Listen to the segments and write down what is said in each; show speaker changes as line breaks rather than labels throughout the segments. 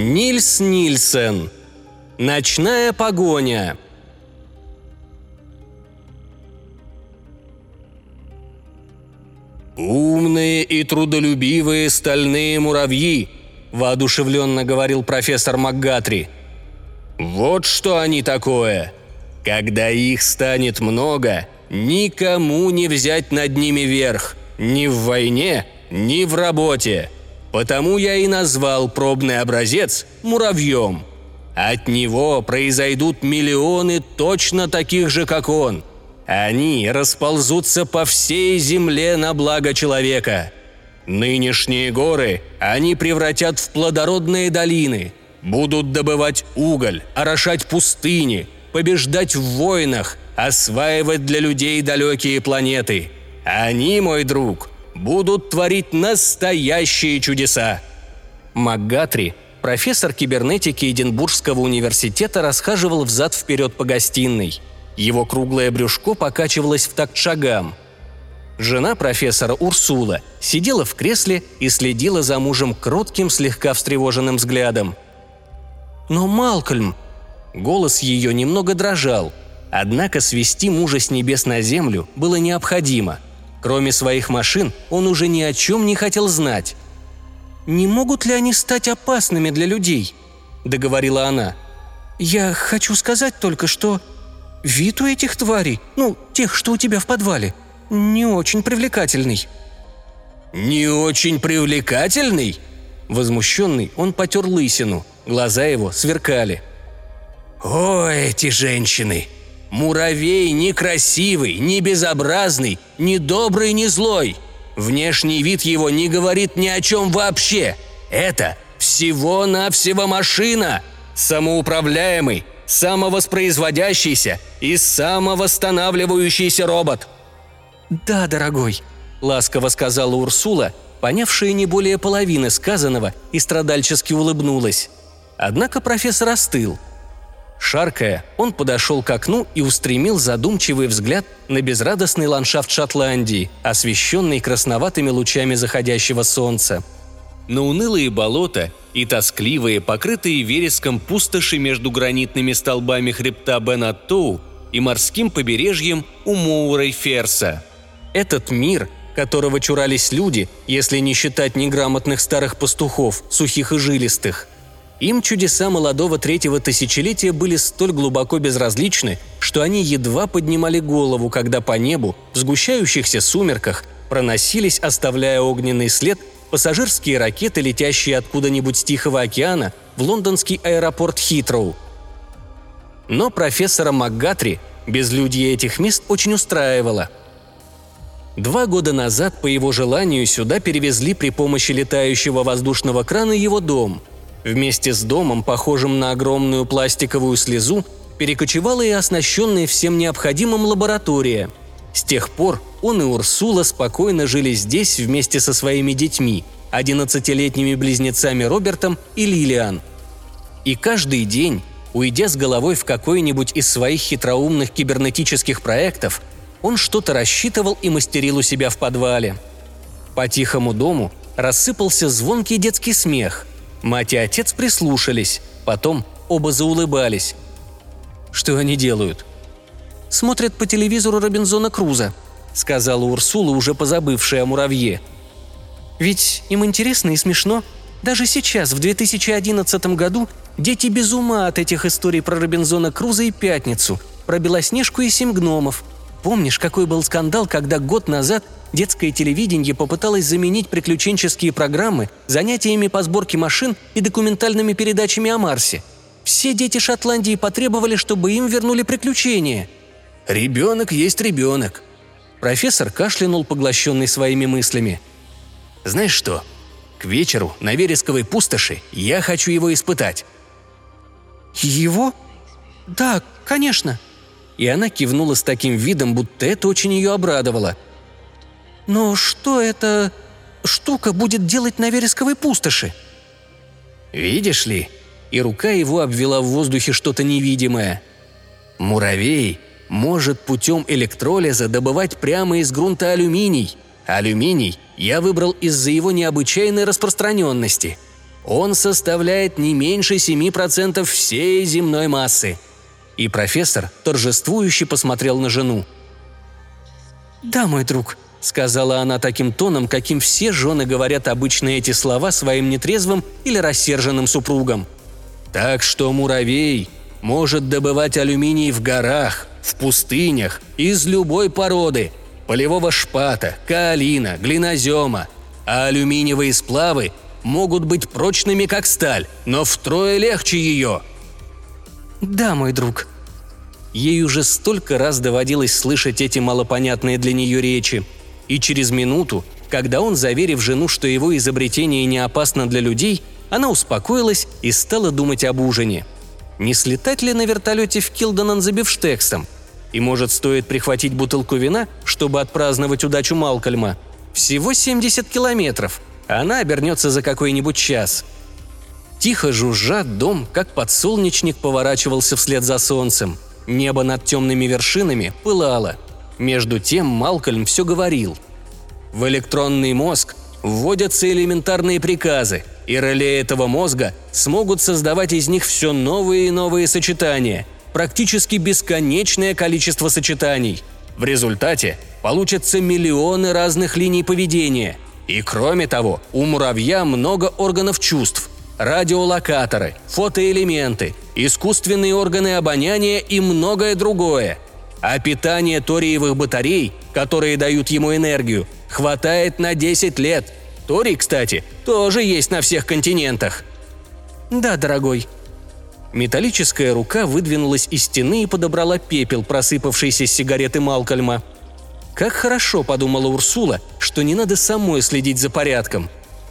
Нильс Нильсен. Ночная погоня. «Умные и трудолюбивые стальные муравьи», – воодушевленно говорил профессор МакГатри. «Вот что они такое. Когда их станет много, никому не взять над ними верх, ни в войне, ни в работе. Потому я и назвал пробный образец муравьем. От него произойдут миллионы точно таких же, как он. Они расползутся по всей земле на благо человека. Нынешние горы они превратят в плодородные долины, будут добывать уголь, орошать пустыни, побеждать в войнах, осваивать для людей далекие планеты. Они, мой друг, будут творить настоящие чудеса. МакГатри, профессор кибернетики Эдинбургского университета, расхаживал взад-вперед по гостиной. Его круглое брюшко покачивалось в такт шагам. Жена профессора Урсула сидела в кресле и следила за мужем кротким, слегка встревоженным взглядом. «Но Малкольм...» Голос ее немного дрожал, однако свести мужа с небес на землю было необходимо – Кроме своих машин, он уже ни о чем не хотел знать. «Не могут ли они стать опасными для людей?» – договорила она. «Я хочу сказать только, что вид у этих тварей, ну, тех, что у тебя в подвале, не очень привлекательный».
«Не очень привлекательный?»
Возмущенный, он потер лысину, глаза его сверкали.
«О, эти женщины! Муравей не красивый, не безобразный, не добрый, не злой. Внешний вид его не говорит ни о чем вообще. Это всего-навсего машина. Самоуправляемый, самовоспроизводящийся и самовосстанавливающийся робот.
«Да, дорогой», — ласково сказала Урсула, понявшая не более половины сказанного и страдальчески улыбнулась. Однако профессор остыл — Шаркая, он подошел к окну и устремил задумчивый взгляд на безрадостный ландшафт Шотландии, освещенный красноватыми лучами заходящего солнца. На унылые болота и тоскливые, покрытые вереском пустоши между гранитными столбами хребта Бенаттоу и морским побережьем у Моурей-Ферса. Этот мир, которого чурались люди, если не считать неграмотных старых пастухов, сухих и жилистых – им чудеса молодого третьего тысячелетия были столь глубоко безразличны, что они едва поднимали голову, когда по небу, в сгущающихся сумерках, проносились, оставляя огненный след, пассажирские ракеты, летящие откуда-нибудь с Тихого океана в лондонский аэропорт Хитроу. Но профессора МакГатри безлюдье этих мест очень устраивало. Два года назад, по его желанию, сюда перевезли при помощи летающего воздушного крана его дом – Вместе с домом, похожим на огромную пластиковую слезу, перекочевала и оснащенная всем необходимым лаборатория. С тех пор он и Урсула спокойно жили здесь вместе со своими детьми, одиннадцатилетними близнецами Робертом и Лилиан. И каждый день, уйдя с головой в какой-нибудь из своих хитроумных кибернетических проектов, он что-то рассчитывал и мастерил у себя в подвале. По тихому дому рассыпался звонкий детский смех – Мать и отец прислушались, потом оба заулыбались. Что они делают? Смотрят по телевизору Робинзона Круза, сказала Урсула, уже позабывшая о муравье. Ведь им интересно и смешно. Даже сейчас, в 2011 году, дети без ума от этих историй про Робинзона Круза и Пятницу, про Белоснежку и Семь гномов. Помнишь, какой был скандал, когда год назад детское телевидение попыталось заменить приключенческие программы занятиями по сборке машин и документальными передачами о Марсе. Все дети Шотландии потребовали, чтобы им вернули приключения.
«Ребенок есть ребенок»,
Профессор кашлянул, поглощенный своими мыслями.
«Знаешь что? К вечеру на вересковой пустоши я хочу его испытать».
«Его? Да, конечно», и она кивнула с таким видом, будто это очень ее обрадовало – но что эта штука будет делать на вересковой пустоши?
Видишь ли, и рука его обвела в воздухе что-то невидимое. Муравей может путем электролиза добывать прямо из грунта алюминий. Алюминий я выбрал из-за его необычайной распространенности.
Он составляет не меньше 7% всей земной массы. И профессор торжествующе посмотрел на жену. «Да, мой друг», — сказала она таким тоном, каким все жены говорят обычно эти слова своим нетрезвым или рассерженным супругам. «Так что муравей может добывать алюминий в горах, в пустынях, из любой породы, полевого шпата, каолина, глинозема, а алюминиевые сплавы могут быть прочными, как сталь, но втрое легче ее». «Да, мой друг». Ей уже столько раз доводилось слышать эти малопонятные для нее речи. И через минуту, когда он, заверив жену, что его изобретение не опасно для людей, она успокоилась и стала думать об ужине. Не слетать ли на вертолете в Килдонан за бифштексом? И, может, стоит прихватить бутылку вина, чтобы отпраздновать удачу Малкольма? Всего 70 километров – она обернется за какой-нибудь час. Тихо жужжа, дом, как подсолнечник, поворачивался вслед за солнцем. Небо над темными вершинами пылало. Между тем Малкольм все говорил. В электронный мозг вводятся элементарные приказы, и реле этого мозга смогут создавать из них все новые и новые сочетания, практически бесконечное количество сочетаний. В результате получатся миллионы разных линий поведения – и кроме того, у муравья много органов чувств, радиолокаторы, фотоэлементы, искусственные органы обоняния и многое другое. А питание ториевых батарей, которые дают ему энергию, хватает на 10 лет. Торий, кстати, тоже есть на всех континентах. Да, дорогой. Металлическая рука выдвинулась из стены и подобрала пепел, просыпавшийся с сигареты Малкольма – как хорошо, подумала Урсула, что не надо самой следить за порядком.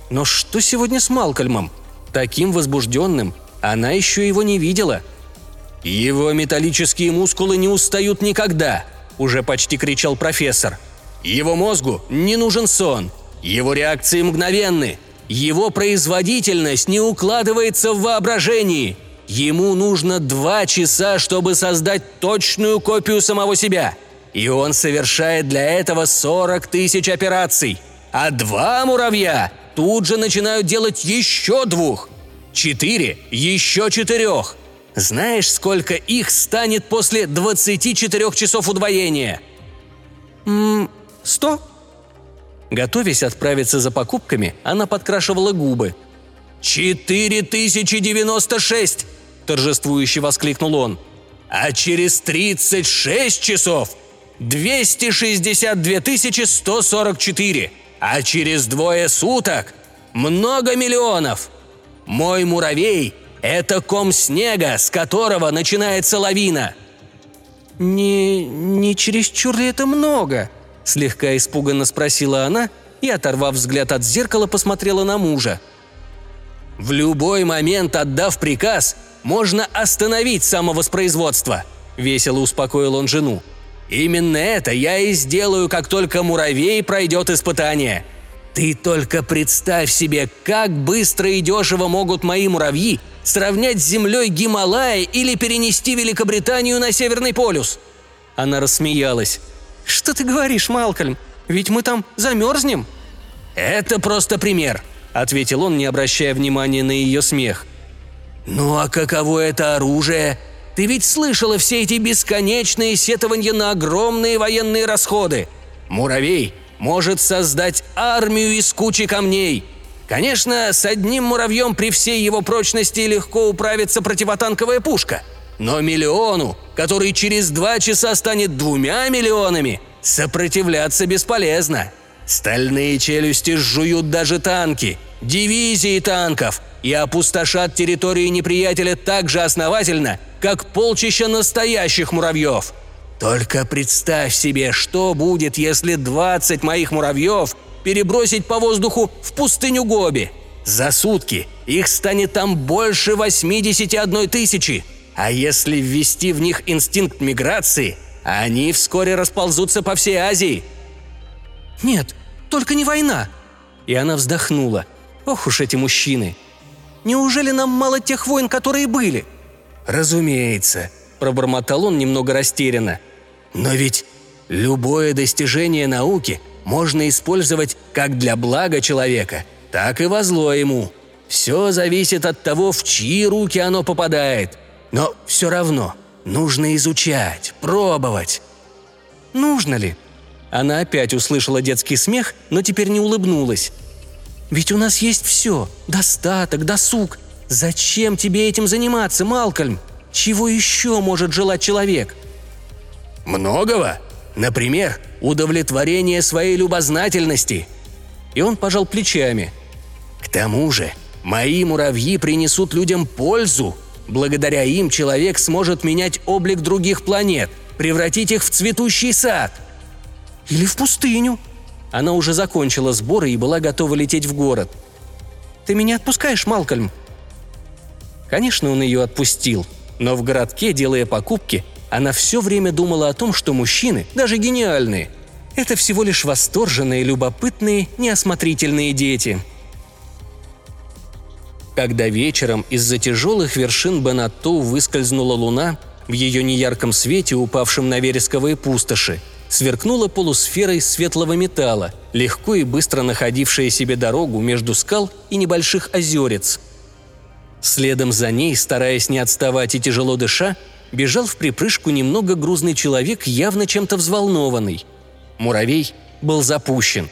Но что сегодня с Малкольмом? Таким возбужденным она еще его не видела. «Его металлические мускулы не устают никогда», – уже почти кричал профессор. «Его мозгу не нужен сон. Его реакции мгновенны. Его производительность не укладывается в воображении. Ему нужно два часа, чтобы создать точную копию самого себя – и он совершает для этого 40 тысяч операций. А два муравья тут же начинают делать еще двух. Четыре – еще четырех. Знаешь, сколько их станет после 24 часов удвоения? Ммм, сто? Готовясь отправиться за покупками, она подкрашивала губы. «Четыре тысячи девяносто шесть!» – торжествующе воскликнул он. «А через тридцать шесть часов 262 144, а через двое суток много миллионов. Мой муравей – это ком снега, с которого начинается лавина. «Не, не чересчур ли это много?» – слегка испуганно спросила она и, оторвав взгляд от зеркала, посмотрела на мужа. «В любой момент, отдав приказ, можно остановить самовоспроизводство», – весело успокоил он жену. Именно это я и сделаю, как только муравей пройдет испытание. Ты только представь себе, как быстро и дешево могут мои муравьи сравнять с землей Гималая или перенести Великобританию на Северный полюс. Она рассмеялась. «Что ты говоришь, Малкольм? Ведь мы там замерзнем?» «Это просто пример», — ответил он, не обращая внимания на ее смех. «Ну а каково это оружие?» Ты ведь слышала все эти бесконечные сетования на огромные военные расходы. Муравей может создать армию из кучи камней. Конечно, с одним муравьем при всей его прочности легко управится противотанковая пушка. Но миллиону, который через два часа станет двумя миллионами, сопротивляться бесполезно. Стальные челюсти жуют даже танки, дивизии танков и опустошат территории неприятеля так же основательно, как полчища настоящих муравьев. Только представь себе, что будет, если 20 моих муравьев перебросить по воздуху в пустыню Гоби. За сутки их станет там больше 81 тысячи. А если ввести в них инстинкт миграции, они вскоре расползутся по всей Азии. «Нет, только не война!» И она вздохнула. «Ох уж эти мужчины! Неужели нам мало тех войн, которые были?» «Разумеется», – пробормотал он немного растерянно. «Но ведь любое достижение науки можно использовать как для блага человека, так и во зло ему.
Все зависит от того, в чьи руки оно попадает. Но все равно нужно изучать, пробовать».
«Нужно ли?» Она опять услышала детский смех, но теперь не улыбнулась. «Ведь у нас есть все – достаток, досуг. Зачем тебе этим заниматься, Малкольм? Чего еще может желать человек?»
«Многого. Например, удовлетворение своей любознательности».
И он пожал плечами.
«К тому же, мои муравьи принесут людям пользу. Благодаря им человек сможет менять облик других планет, превратить их в цветущий сад».
«Или в пустыню», она уже закончила сборы и была готова лететь в город. «Ты меня отпускаешь, Малкольм?» Конечно, он ее отпустил, но в городке, делая покупки, она все время думала о том, что мужчины, даже гениальные, это всего лишь восторженные, любопытные, неосмотрительные дети. Когда вечером из-за тяжелых вершин Бенаттоу выскользнула луна, в ее неярком свете, упавшем на вересковые пустоши, сверкнула полусферой светлого металла, легко и быстро находившая себе дорогу между скал и небольших озерец. Следом за ней, стараясь не отставать и тяжело дыша, бежал в припрыжку немного грузный человек, явно чем-то взволнованный. Муравей был запущен.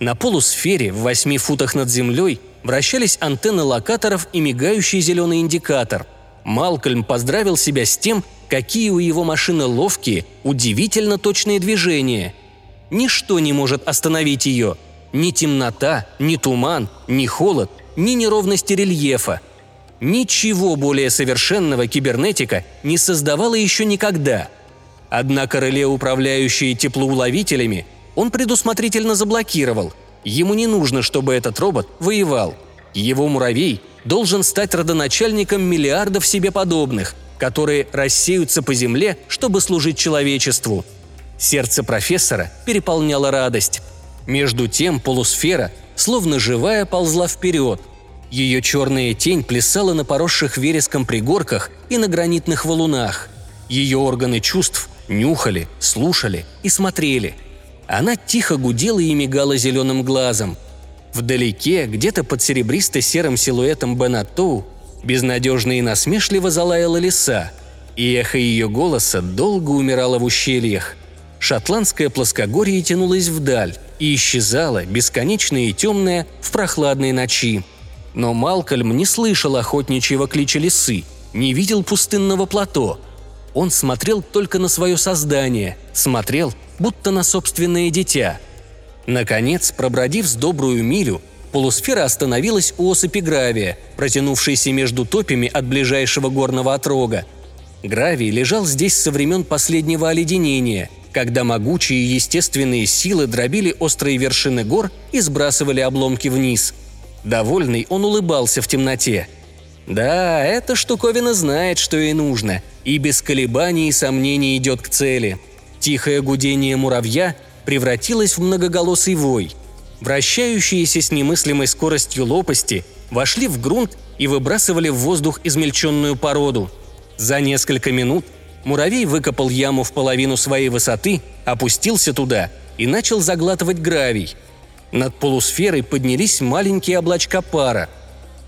На полусфере в восьми футах над землей вращались антенны локаторов и мигающий зеленый индикатор. Малкольм поздравил себя с тем, Какие у его машины ловкие, удивительно точные движения. Ничто не может остановить ее. Ни темнота, ни туман, ни холод, ни неровности рельефа. Ничего более совершенного кибернетика не создавала еще никогда. Однако реле, управляющие теплоуловителями, он предусмотрительно заблокировал. Ему не нужно, чтобы этот робот воевал. Его муравей должен стать родоначальником миллиардов себе подобных – которые рассеются по земле, чтобы служить человечеству. Сердце профессора переполняло радость. Между тем полусфера, словно живая, ползла вперед. Ее черная тень плясала на поросших вереском пригорках и на гранитных валунах. Ее органы чувств нюхали, слушали и смотрели. Она тихо гудела и мигала зеленым глазом. Вдалеке, где-то под серебристо-серым силуэтом Бенатоу, Безнадежно и насмешливо залаяла лиса, и эхо ее голоса долго умирало в ущельях. Шотландское плоскогорье тянулось вдаль и исчезало, бесконечное и темное, в прохладной ночи. Но Малкольм не слышал охотничьего клича лисы, не видел пустынного плато. Он смотрел только на свое создание, смотрел, будто на собственное дитя. Наконец, пробродив с добрую милю, Полусфера остановилась у осыпи гравия, протянувшейся между топями от ближайшего горного отрога. Гравий лежал здесь со времен последнего оледенения, когда могучие естественные силы дробили острые вершины гор и сбрасывали обломки вниз. Довольный, он улыбался в темноте. Да, эта штуковина знает, что ей нужно, и без колебаний и сомнений идет к цели. Тихое гудение муравья превратилось в многоголосый вой – вращающиеся с немыслимой скоростью лопасти, вошли в грунт и выбрасывали в воздух измельченную породу. За несколько минут муравей выкопал яму в половину своей высоты, опустился туда и начал заглатывать гравий. Над полусферой поднялись маленькие облачка пара.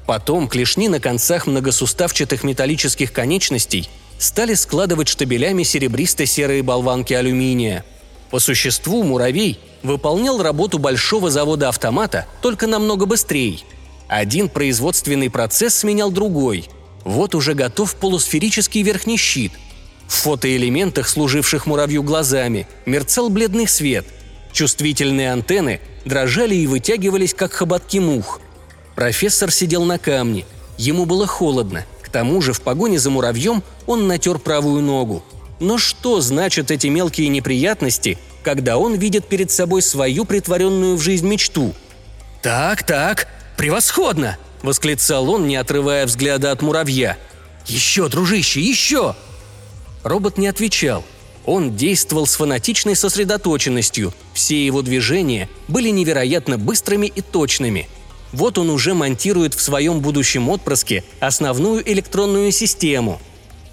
Потом клешни на концах многосуставчатых металлических конечностей стали складывать штабелями серебристо-серые болванки алюминия. По существу муравей выполнял работу большого завода автомата только намного быстрее. Один производственный процесс сменял другой. Вот уже готов полусферический верхний щит. В фотоэлементах, служивших муравью глазами, мерцал бледный свет. Чувствительные антенны дрожали и вытягивались, как хоботки мух. Профессор сидел на камне. Ему было холодно. К тому же в погоне за муравьем он натер правую ногу. Но что значат эти мелкие неприятности когда он видит перед собой свою притворенную в жизнь мечту. «Так, так, превосходно!» – восклицал он, не отрывая взгляда от муравья. «Еще, дружище, еще!» Робот не отвечал. Он действовал с фанатичной сосредоточенностью. Все его движения были невероятно быстрыми и точными. Вот он уже монтирует в своем будущем отпрыске основную электронную систему.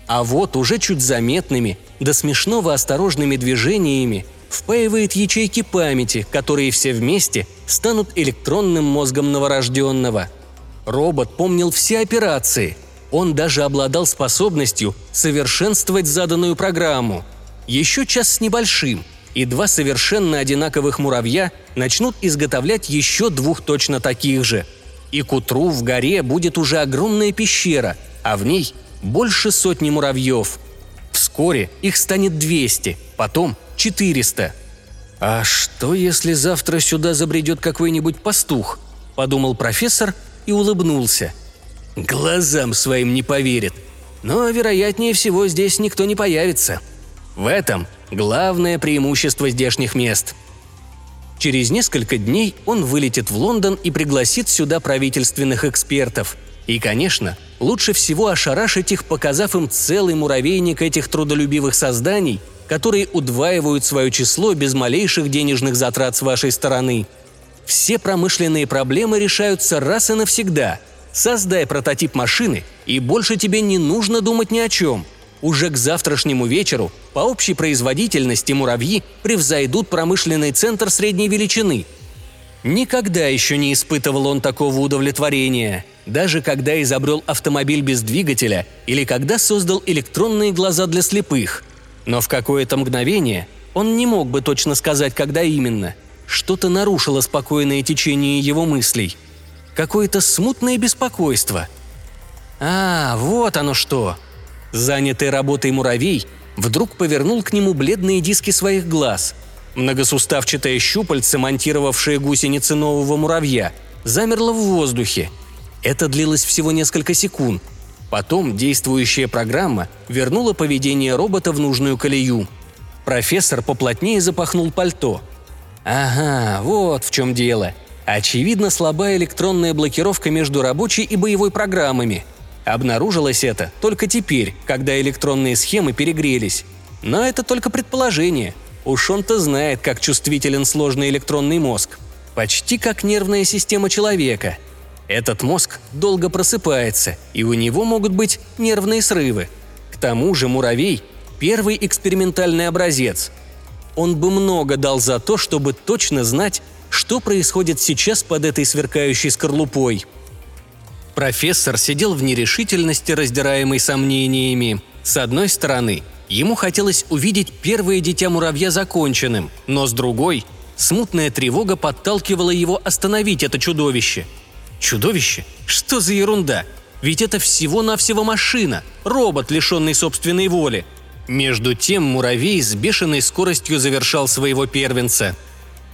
А вот уже чуть заметными, до смешного осторожными движениями впаивает ячейки памяти, которые все вместе станут электронным мозгом новорожденного. Робот помнил все операции. Он даже обладал способностью совершенствовать заданную программу. Еще час с небольшим, и два совершенно одинаковых муравья начнут изготовлять еще двух точно таких же. И к утру в горе будет уже огромная пещера, а в ней больше сотни муравьев. Вскоре их станет 200, потом 400. «А что, если завтра сюда забредет какой-нибудь пастух?» – подумал профессор и улыбнулся. Глазам своим не поверит. Но, вероятнее всего, здесь никто не появится. В этом главное преимущество здешних мест. Через несколько дней он вылетит в Лондон и пригласит сюда правительственных экспертов. И, конечно, лучше всего ошарашить их, показав им целый муравейник этих трудолюбивых созданий, которые удваивают свое число без малейших денежных затрат с вашей стороны. Все промышленные проблемы решаются раз и навсегда. Создай прототип машины, и больше тебе не нужно думать ни о чем. Уже к завтрашнему вечеру по общей производительности муравьи превзойдут промышленный центр средней величины. Никогда еще не испытывал он такого удовлетворения – даже когда изобрел автомобиль без двигателя или когда создал электронные глаза для слепых. Но в какое-то мгновение он не мог бы точно сказать, когда именно. Что-то нарушило спокойное течение его мыслей. Какое-то смутное беспокойство. А, вот оно что. Занятый работой муравей вдруг повернул к нему бледные диски своих глаз. Многосуставчатое щупальце, монтировавшее гусеницы нового муравья, замерло в воздухе – это длилось всего несколько секунд. Потом действующая программа вернула поведение робота в нужную колею. Профессор поплотнее запахнул пальто. Ага, вот в чем дело. Очевидно, слабая электронная блокировка между рабочей и боевой программами. Обнаружилось это только теперь, когда электронные схемы перегрелись. Но это только предположение. Уж он-то знает, как чувствителен сложный электронный мозг. Почти как нервная система человека – этот мозг долго просыпается, и у него могут быть нервные срывы. К тому же муравей – первый экспериментальный образец. Он бы много дал за то, чтобы точно знать, что происходит сейчас под этой сверкающей скорлупой. Профессор сидел в нерешительности, раздираемой сомнениями. С одной стороны, ему хотелось увидеть первое дитя муравья законченным, но с другой – смутная тревога подталкивала его остановить это чудовище – Чудовище? Что за ерунда? Ведь это всего-навсего машина, робот, лишенный собственной воли. Между тем муравей с бешеной скоростью завершал своего первенца.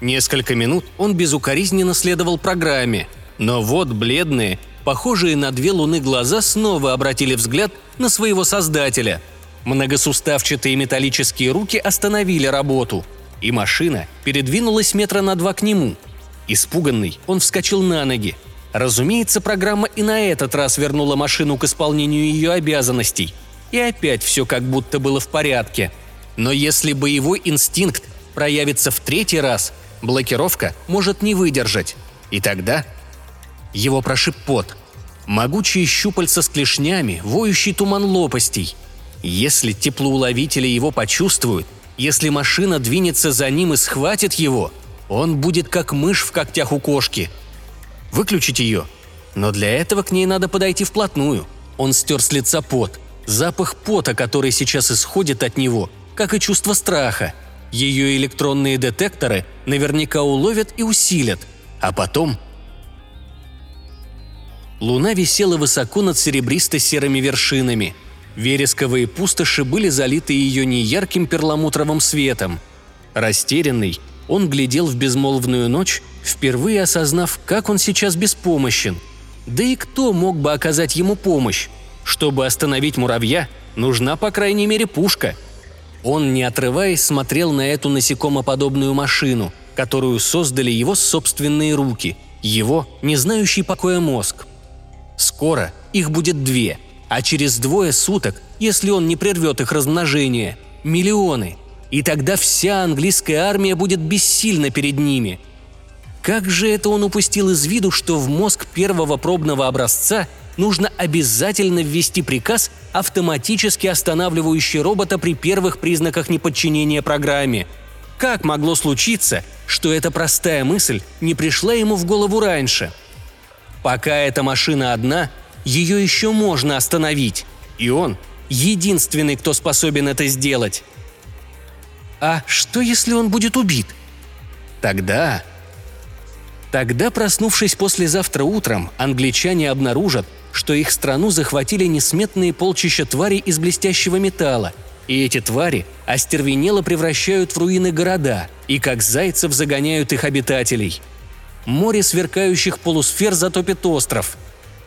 Несколько минут он безукоризненно следовал программе, но вот бледные, похожие на две луны глаза снова обратили взгляд на своего создателя. Многосуставчатые металлические руки остановили работу, и машина передвинулась метра на два к нему. Испуганный, он вскочил на ноги, Разумеется, программа и на этот раз вернула машину к исполнению ее обязанностей. И опять все как будто было в порядке. Но если боевой инстинкт проявится в третий раз, блокировка может не выдержать. И тогда его прошиб пот. Могучие щупальца с клешнями, воющий туман лопастей. Если теплоуловители его почувствуют, если машина двинется за ним и схватит его, он будет как мышь в когтях у кошки – выключить ее. Но для этого к ней надо подойти вплотную. Он стер с лица пот. Запах пота, который сейчас исходит от него, как и чувство страха. Ее электронные детекторы наверняка уловят и усилят. А потом... Луна висела высоко над серебристо-серыми вершинами. Вересковые пустоши были залиты ее неярким перламутровым светом. Растерянный, он глядел в безмолвную ночь, впервые осознав, как он сейчас беспомощен. Да и кто мог бы оказать ему помощь? Чтобы остановить муравья, нужна по крайней мере пушка. Он, не отрываясь, смотрел на эту насекомоподобную машину, которую создали его собственные руки, его, не знающий покоя мозг. Скоро их будет две, а через двое суток, если он не прервет их размножение, миллионы – и тогда вся английская армия будет бессильна перед ними. Как же это он упустил из виду, что в мозг первого пробного образца нужно обязательно ввести приказ, автоматически останавливающий робота при первых признаках неподчинения программе? Как могло случиться, что эта простая мысль не пришла ему в голову раньше? Пока эта машина одна, ее еще можно остановить. И он единственный, кто способен это сделать. А что, если он будет убит? Тогда... Тогда, проснувшись послезавтра утром, англичане обнаружат, что их страну захватили несметные полчища тварей из блестящего металла, и эти твари остервенело превращают в руины города и как зайцев загоняют их обитателей. Море сверкающих полусфер затопит остров.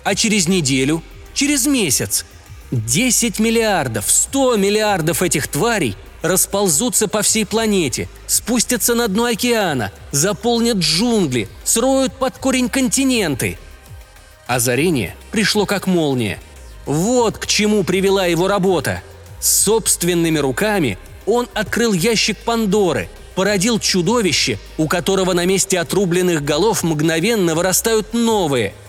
А через неделю, через месяц, 10 миллиардов, 100 миллиардов этих тварей расползутся по всей планете, спустятся на дно океана, заполнят джунгли, сроют под корень континенты. Озарение пришло как молния. Вот к чему привела его работа. Собственными руками он открыл ящик Пандоры, породил чудовище, у которого на месте отрубленных голов мгновенно вырастают новые –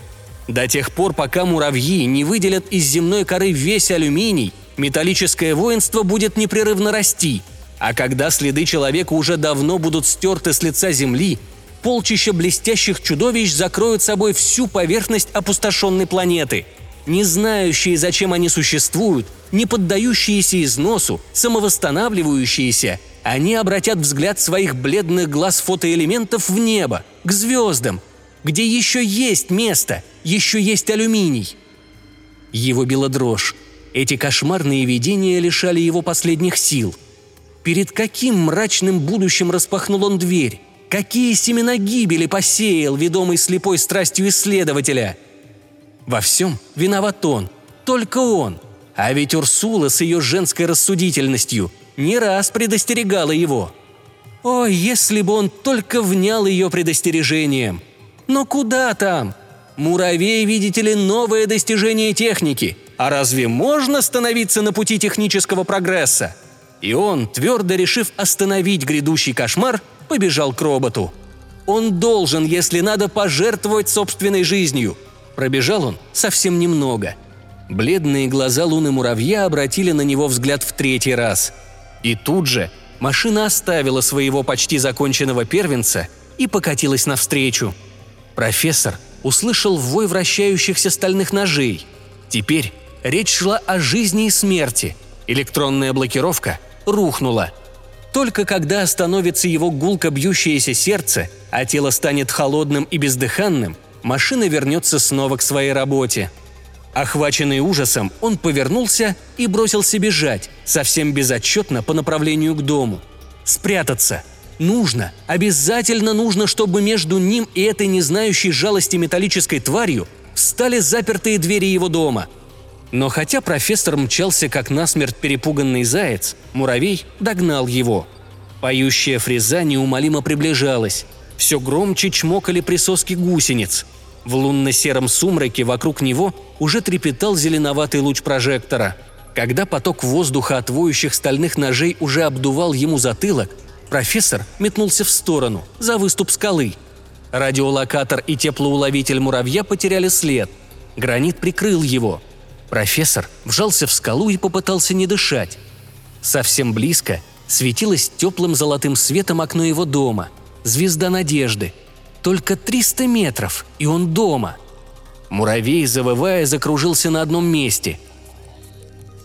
до тех пор, пока муравьи не выделят из земной коры весь алюминий, металлическое воинство будет непрерывно расти. А когда следы человека уже давно будут стерты с лица земли, полчища блестящих чудовищ закроют собой всю поверхность опустошенной планеты. Не знающие, зачем они существуют, не поддающиеся износу, самовосстанавливающиеся, они обратят взгляд своих бледных глаз фотоэлементов в небо, к звездам, где еще есть место, еще есть алюминий. Его била дрожь. Эти кошмарные видения лишали его последних сил. Перед каким мрачным будущим распахнул он дверь? Какие семена гибели посеял, ведомый слепой страстью исследователя? Во всем виноват он, только он. А ведь Урсула с ее женской рассудительностью не раз предостерегала его. О, если бы он только внял ее предостережением – но куда там? Муравей, видите ли, новое достижение техники. А разве можно становиться на пути технического прогресса? И он, твердо решив остановить грядущий кошмар, побежал к роботу. Он должен, если надо, пожертвовать собственной жизнью. Пробежал он совсем немного. Бледные глаза луны муравья обратили на него взгляд в третий раз. И тут же машина оставила своего почти законченного первенца и покатилась навстречу – Профессор услышал вой вращающихся стальных ножей. Теперь речь шла о жизни и смерти. Электронная блокировка рухнула. Только когда остановится его гулко бьющееся сердце, а тело станет холодным и бездыханным, машина вернется снова к своей работе. Охваченный ужасом, он повернулся и бросился бежать, совсем безотчетно по направлению к дому. Спрятаться – Нужно, обязательно нужно, чтобы между ним и этой не знающей жалости металлической тварью встали запертые двери его дома. Но хотя профессор мчался как насмерть перепуганный заяц, муравей догнал его. Поющая фреза неумолимо приближалась. Все громче чмокали присоски гусениц. В лунно-сером сумраке вокруг него уже трепетал зеленоватый луч прожектора. Когда поток воздуха от воющих стальных ножей уже обдувал ему затылок, Профессор метнулся в сторону, за выступ скалы. Радиолокатор и теплоуловитель муравья потеряли след. Гранит прикрыл его. Профессор вжался в скалу и попытался не дышать. Совсем близко светилось теплым золотым светом окно его дома. Звезда надежды. Только 300 метров, и он дома. Муравей, завывая, закружился на одном месте.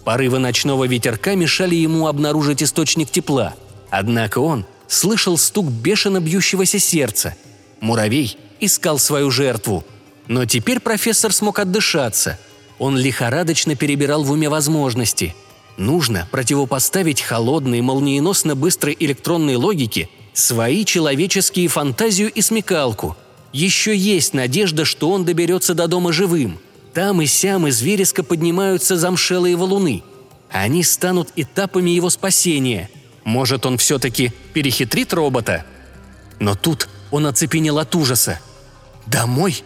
Порывы ночного ветерка мешали ему обнаружить источник тепла – Однако он слышал стук бешено бьющегося сердца. Муравей искал свою жертву. Но теперь профессор смог отдышаться. Он лихорадочно перебирал в уме возможности. Нужно противопоставить холодной, молниеносно быстрой электронной логике свои человеческие фантазию и смекалку. Еще есть надежда, что он доберется до дома живым. Там и сям из вереска поднимаются замшелые валуны. Они станут этапами его спасения – может, он все-таки перехитрит робота? Но тут он оцепенел от ужаса. Домой?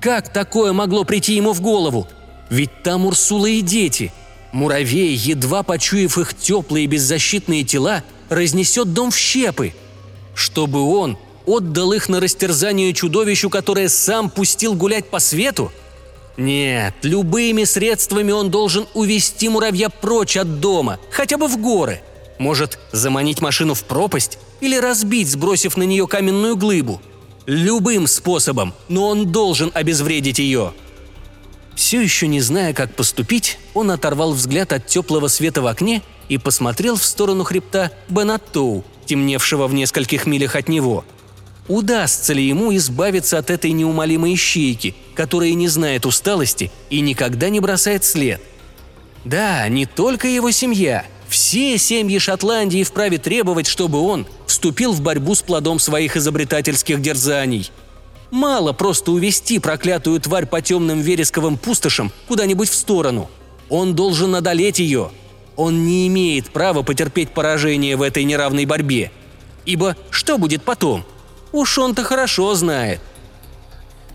Как такое могло прийти ему в голову? Ведь там Урсула и дети. Муравей, едва почуяв их теплые беззащитные тела, разнесет дом в щепы. Чтобы он отдал их на растерзание чудовищу, которое сам пустил гулять по свету? Нет, любыми средствами он должен увести муравья прочь от дома, хотя бы в горы – может, заманить машину в пропасть или разбить, сбросив на нее каменную глыбу? Любым способом, но он должен обезвредить ее. Все еще не зная, как поступить, он оторвал взгляд от теплого света в окне и посмотрел в сторону хребта Бенаттоу, темневшего в нескольких милях от него. Удастся ли ему избавиться от этой неумолимой ищейки, которая не знает усталости и никогда не бросает след? Да, не только его семья. Все семьи Шотландии вправе требовать, чтобы он вступил в борьбу с плодом своих изобретательских дерзаний. Мало просто увести проклятую тварь по темным вересковым пустошам куда-нибудь в сторону. Он должен одолеть ее – он не имеет права потерпеть поражение в этой неравной борьбе. Ибо что будет потом? Уж он-то хорошо знает.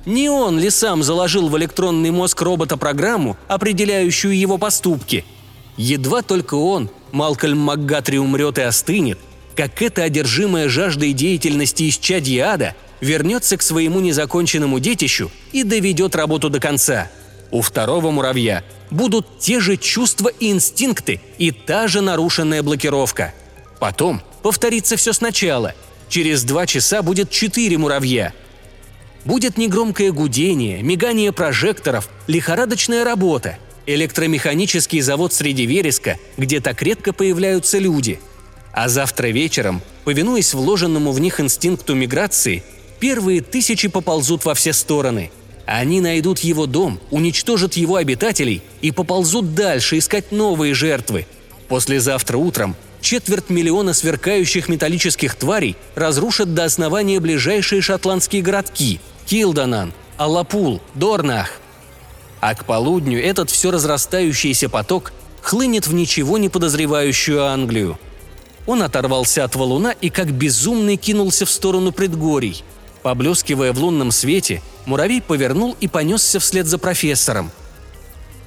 Не он ли сам заложил в электронный мозг робота программу, определяющую его поступки? Едва только он, Малкольм МакГатри, умрет и остынет, как эта одержимая жаждой деятельности из чадья вернется к своему незаконченному детищу и доведет работу до конца. У второго муравья будут те же чувства и инстинкты и та же нарушенная блокировка. Потом повторится все сначала. Через два часа будет четыре муравья. Будет негромкое гудение, мигание прожекторов, лихорадочная работа, электромеханический завод среди вереска, где так редко появляются люди. А завтра вечером, повинуясь вложенному в них инстинкту миграции, первые тысячи поползут во все стороны – они найдут его дом, уничтожат его обитателей и поползут дальше искать новые жертвы. Послезавтра утром четверть миллиона сверкающих металлических тварей разрушат до основания ближайшие шотландские городки – Килданан, Алапул, Дорнах. А к полудню этот все разрастающийся поток хлынет в ничего не подозревающую Англию. Он оторвался от валуна и как безумный кинулся в сторону предгорий. Поблескивая в лунном свете – муравей повернул и понесся вслед за профессором.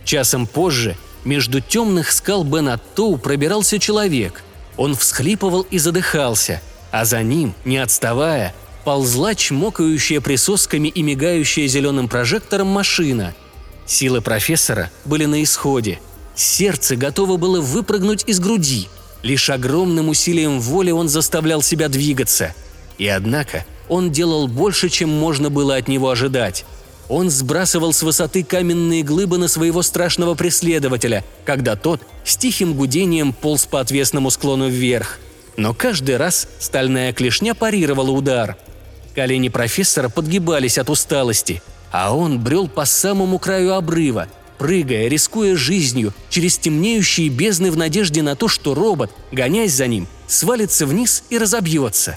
Часом позже между темных скал Бенаттоу пробирался человек. Он всхлипывал и задыхался, а за ним, не отставая, ползла чмокающая присосками и мигающая зеленым прожектором машина. Силы профессора были на исходе. Сердце готово было выпрыгнуть из груди. Лишь огромным усилием воли он заставлял себя двигаться. И однако – он делал больше, чем можно было от него ожидать. Он сбрасывал с высоты каменные глыбы на своего страшного преследователя, когда тот с тихим гудением полз по отвесному склону вверх. Но каждый раз стальная клешня парировала удар. Колени профессора подгибались от усталости, а он брел по самому краю обрыва, прыгая, рискуя жизнью, через темнеющие бездны в надежде на то, что робот, гонясь за ним, свалится вниз и разобьется.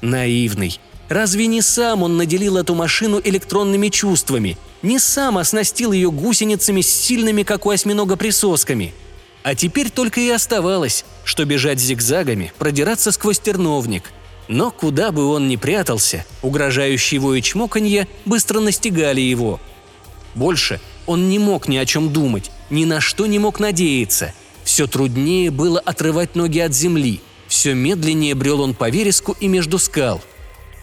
Наивный, Разве не сам он наделил эту машину электронными чувствами? Не сам оснастил ее гусеницами с сильными, как у осьминога, присосками? А теперь только и оставалось, что бежать зигзагами, продираться сквозь терновник. Но куда бы он ни прятался, угрожающие его и чмоканье быстро настигали его. Больше он не мог ни о чем думать, ни на что не мог надеяться. Все труднее было отрывать ноги от земли, все медленнее брел он по вереску и между скал –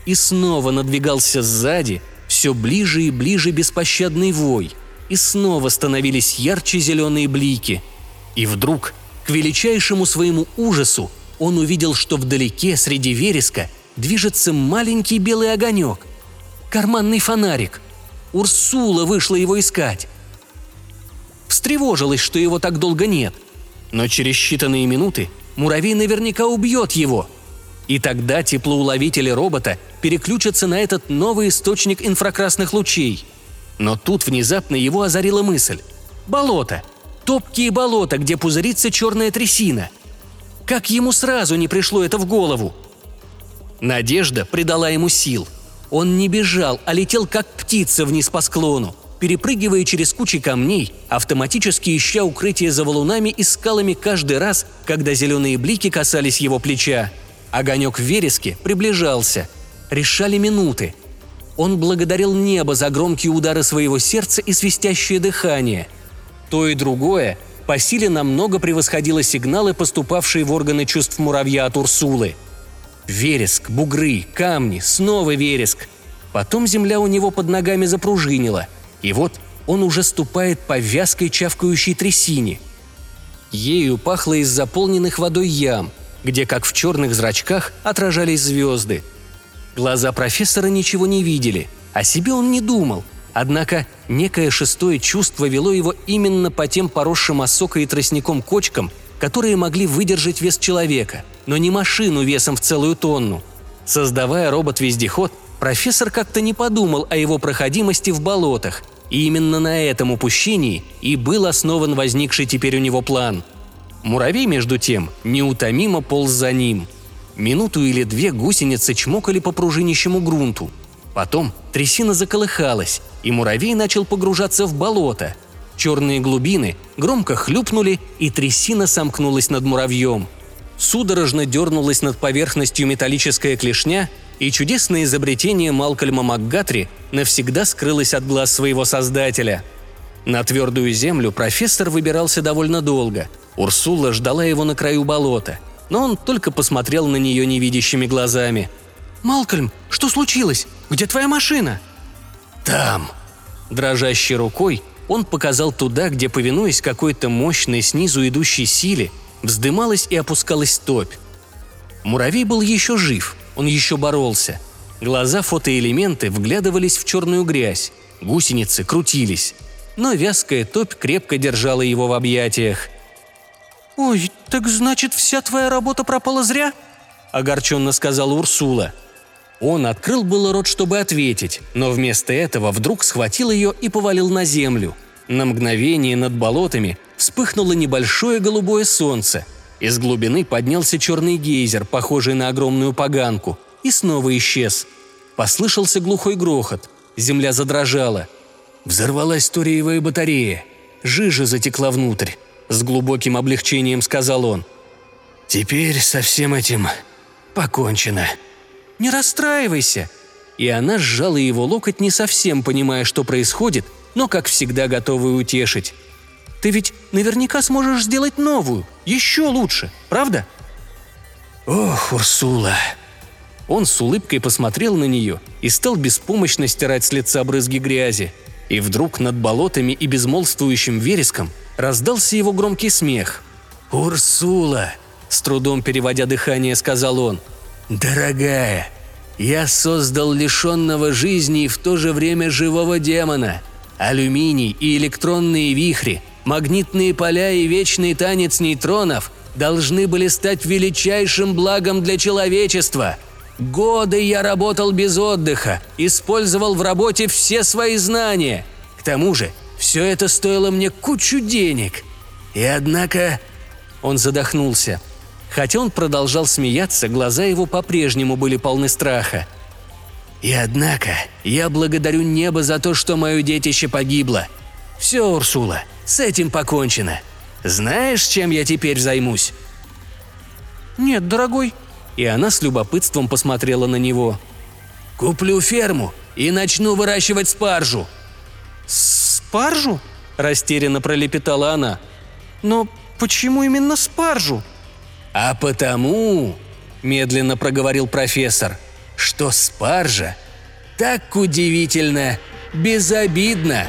и снова надвигался сзади, все ближе и ближе беспощадный вой, и снова становились ярче зеленые блики. И вдруг, к величайшему своему ужасу, он увидел, что вдалеке, среди вереска, движется маленький белый огонек. Карманный фонарик. Урсула вышла его искать. Встревожилась, что его так долго нет. Но через считанные минуты муравей наверняка убьет его – и тогда теплоуловители робота переключатся на этот новый источник инфракрасных лучей. Но тут внезапно его озарила мысль. Болото. Топкие болота, где пузырится черная трясина. Как ему сразу не пришло это в голову? Надежда придала ему сил. Он не бежал, а летел как птица вниз по склону, перепрыгивая через кучи камней, автоматически ища укрытие за валунами и скалами каждый раз, когда зеленые блики касались его плеча – Огонек в вереске приближался. Решали минуты. Он благодарил небо за громкие удары своего сердца и свистящее дыхание. То и другое по силе намного превосходило сигналы, поступавшие в органы чувств муравья от Урсулы. Вереск, бугры, камни, снова вереск. Потом земля у него под ногами запружинила. И вот он уже ступает по вязкой чавкающей трясине. Ею пахло из заполненных водой ям – где, как в черных зрачках, отражались звезды. Глаза профессора ничего не видели, о себе он не думал. Однако некое шестое чувство вело его именно по тем поросшим осокой и тростником кочкам, которые могли выдержать вес человека, но не машину весом в целую тонну. Создавая робот-вездеход, профессор как-то не подумал о его проходимости в болотах, и именно на этом упущении и был основан возникший теперь у него план. Муравей, между тем, неутомимо полз за ним. Минуту или две гусеницы чмокали по пружинищему грунту. Потом трясина заколыхалась, и муравей начал погружаться в болото. Черные глубины громко хлюпнули, и трясина сомкнулась над муравьем. Судорожно дернулась над поверхностью металлическая клешня, и чудесное изобретение Малкольма МакГатри навсегда скрылось от глаз своего создателя. На твердую землю профессор выбирался довольно долго. Урсула ждала его на краю болота, но он только посмотрел на нее невидящими глазами. «Малкольм, что случилось? Где твоя машина?»
«Там!»
Дрожащей рукой он показал туда, где, повинуясь какой-то мощной снизу идущей силе, вздымалась и опускалась топь. Муравей был еще жив, он еще боролся. Глаза фотоэлементы вглядывались в черную грязь, гусеницы крутились. Но вязкая топь крепко держала его в объятиях. «Ой, так значит, вся твоя работа пропала зря?» – огорченно сказала Урсула. Он открыл было рот, чтобы ответить, но вместо этого вдруг схватил ее и повалил на землю. На мгновение над болотами вспыхнуло небольшое голубое солнце – из глубины поднялся черный гейзер, похожий на огромную поганку, и снова исчез. Послышался глухой грохот. Земля задрожала. Взорвалась туреевая батарея. Жижа затекла внутрь. С глубоким облегчением сказал он.
«Теперь со всем этим покончено».
«Не расстраивайся!» И она сжала его локоть, не совсем понимая, что происходит, но, как всегда, готовая утешить. Ты ведь наверняка сможешь сделать новую, еще лучше, правда?»
«Ох, Урсула!»
Он с улыбкой посмотрел на нее и стал беспомощно стирать с лица брызги грязи. И вдруг над болотами и безмолвствующим вереском раздался его громкий смех.
«Урсула!»
– с трудом переводя дыхание, сказал он.
«Дорогая, я создал лишенного жизни и в то же время живого демона. Алюминий и электронные вихри магнитные поля и вечный танец нейтронов должны были стать величайшим благом для человечества. Годы я работал без отдыха, использовал в работе все свои знания. К тому же, все это стоило мне кучу денег. И однако...
Он задохнулся. Хотя он продолжал смеяться, глаза его по-прежнему были полны страха.
И однако я благодарю небо за то, что мое детище погибло. Все, Урсула, с этим покончено. Знаешь, чем я теперь займусь?»
«Нет, дорогой». И она с любопытством посмотрела на него.
«Куплю ферму и начну выращивать спаржу».
«Спаржу?» – растерянно пролепетала она. «Но почему именно спаржу?»
«А потому», – медленно проговорил профессор, – «что спаржа так удивительно безобидна».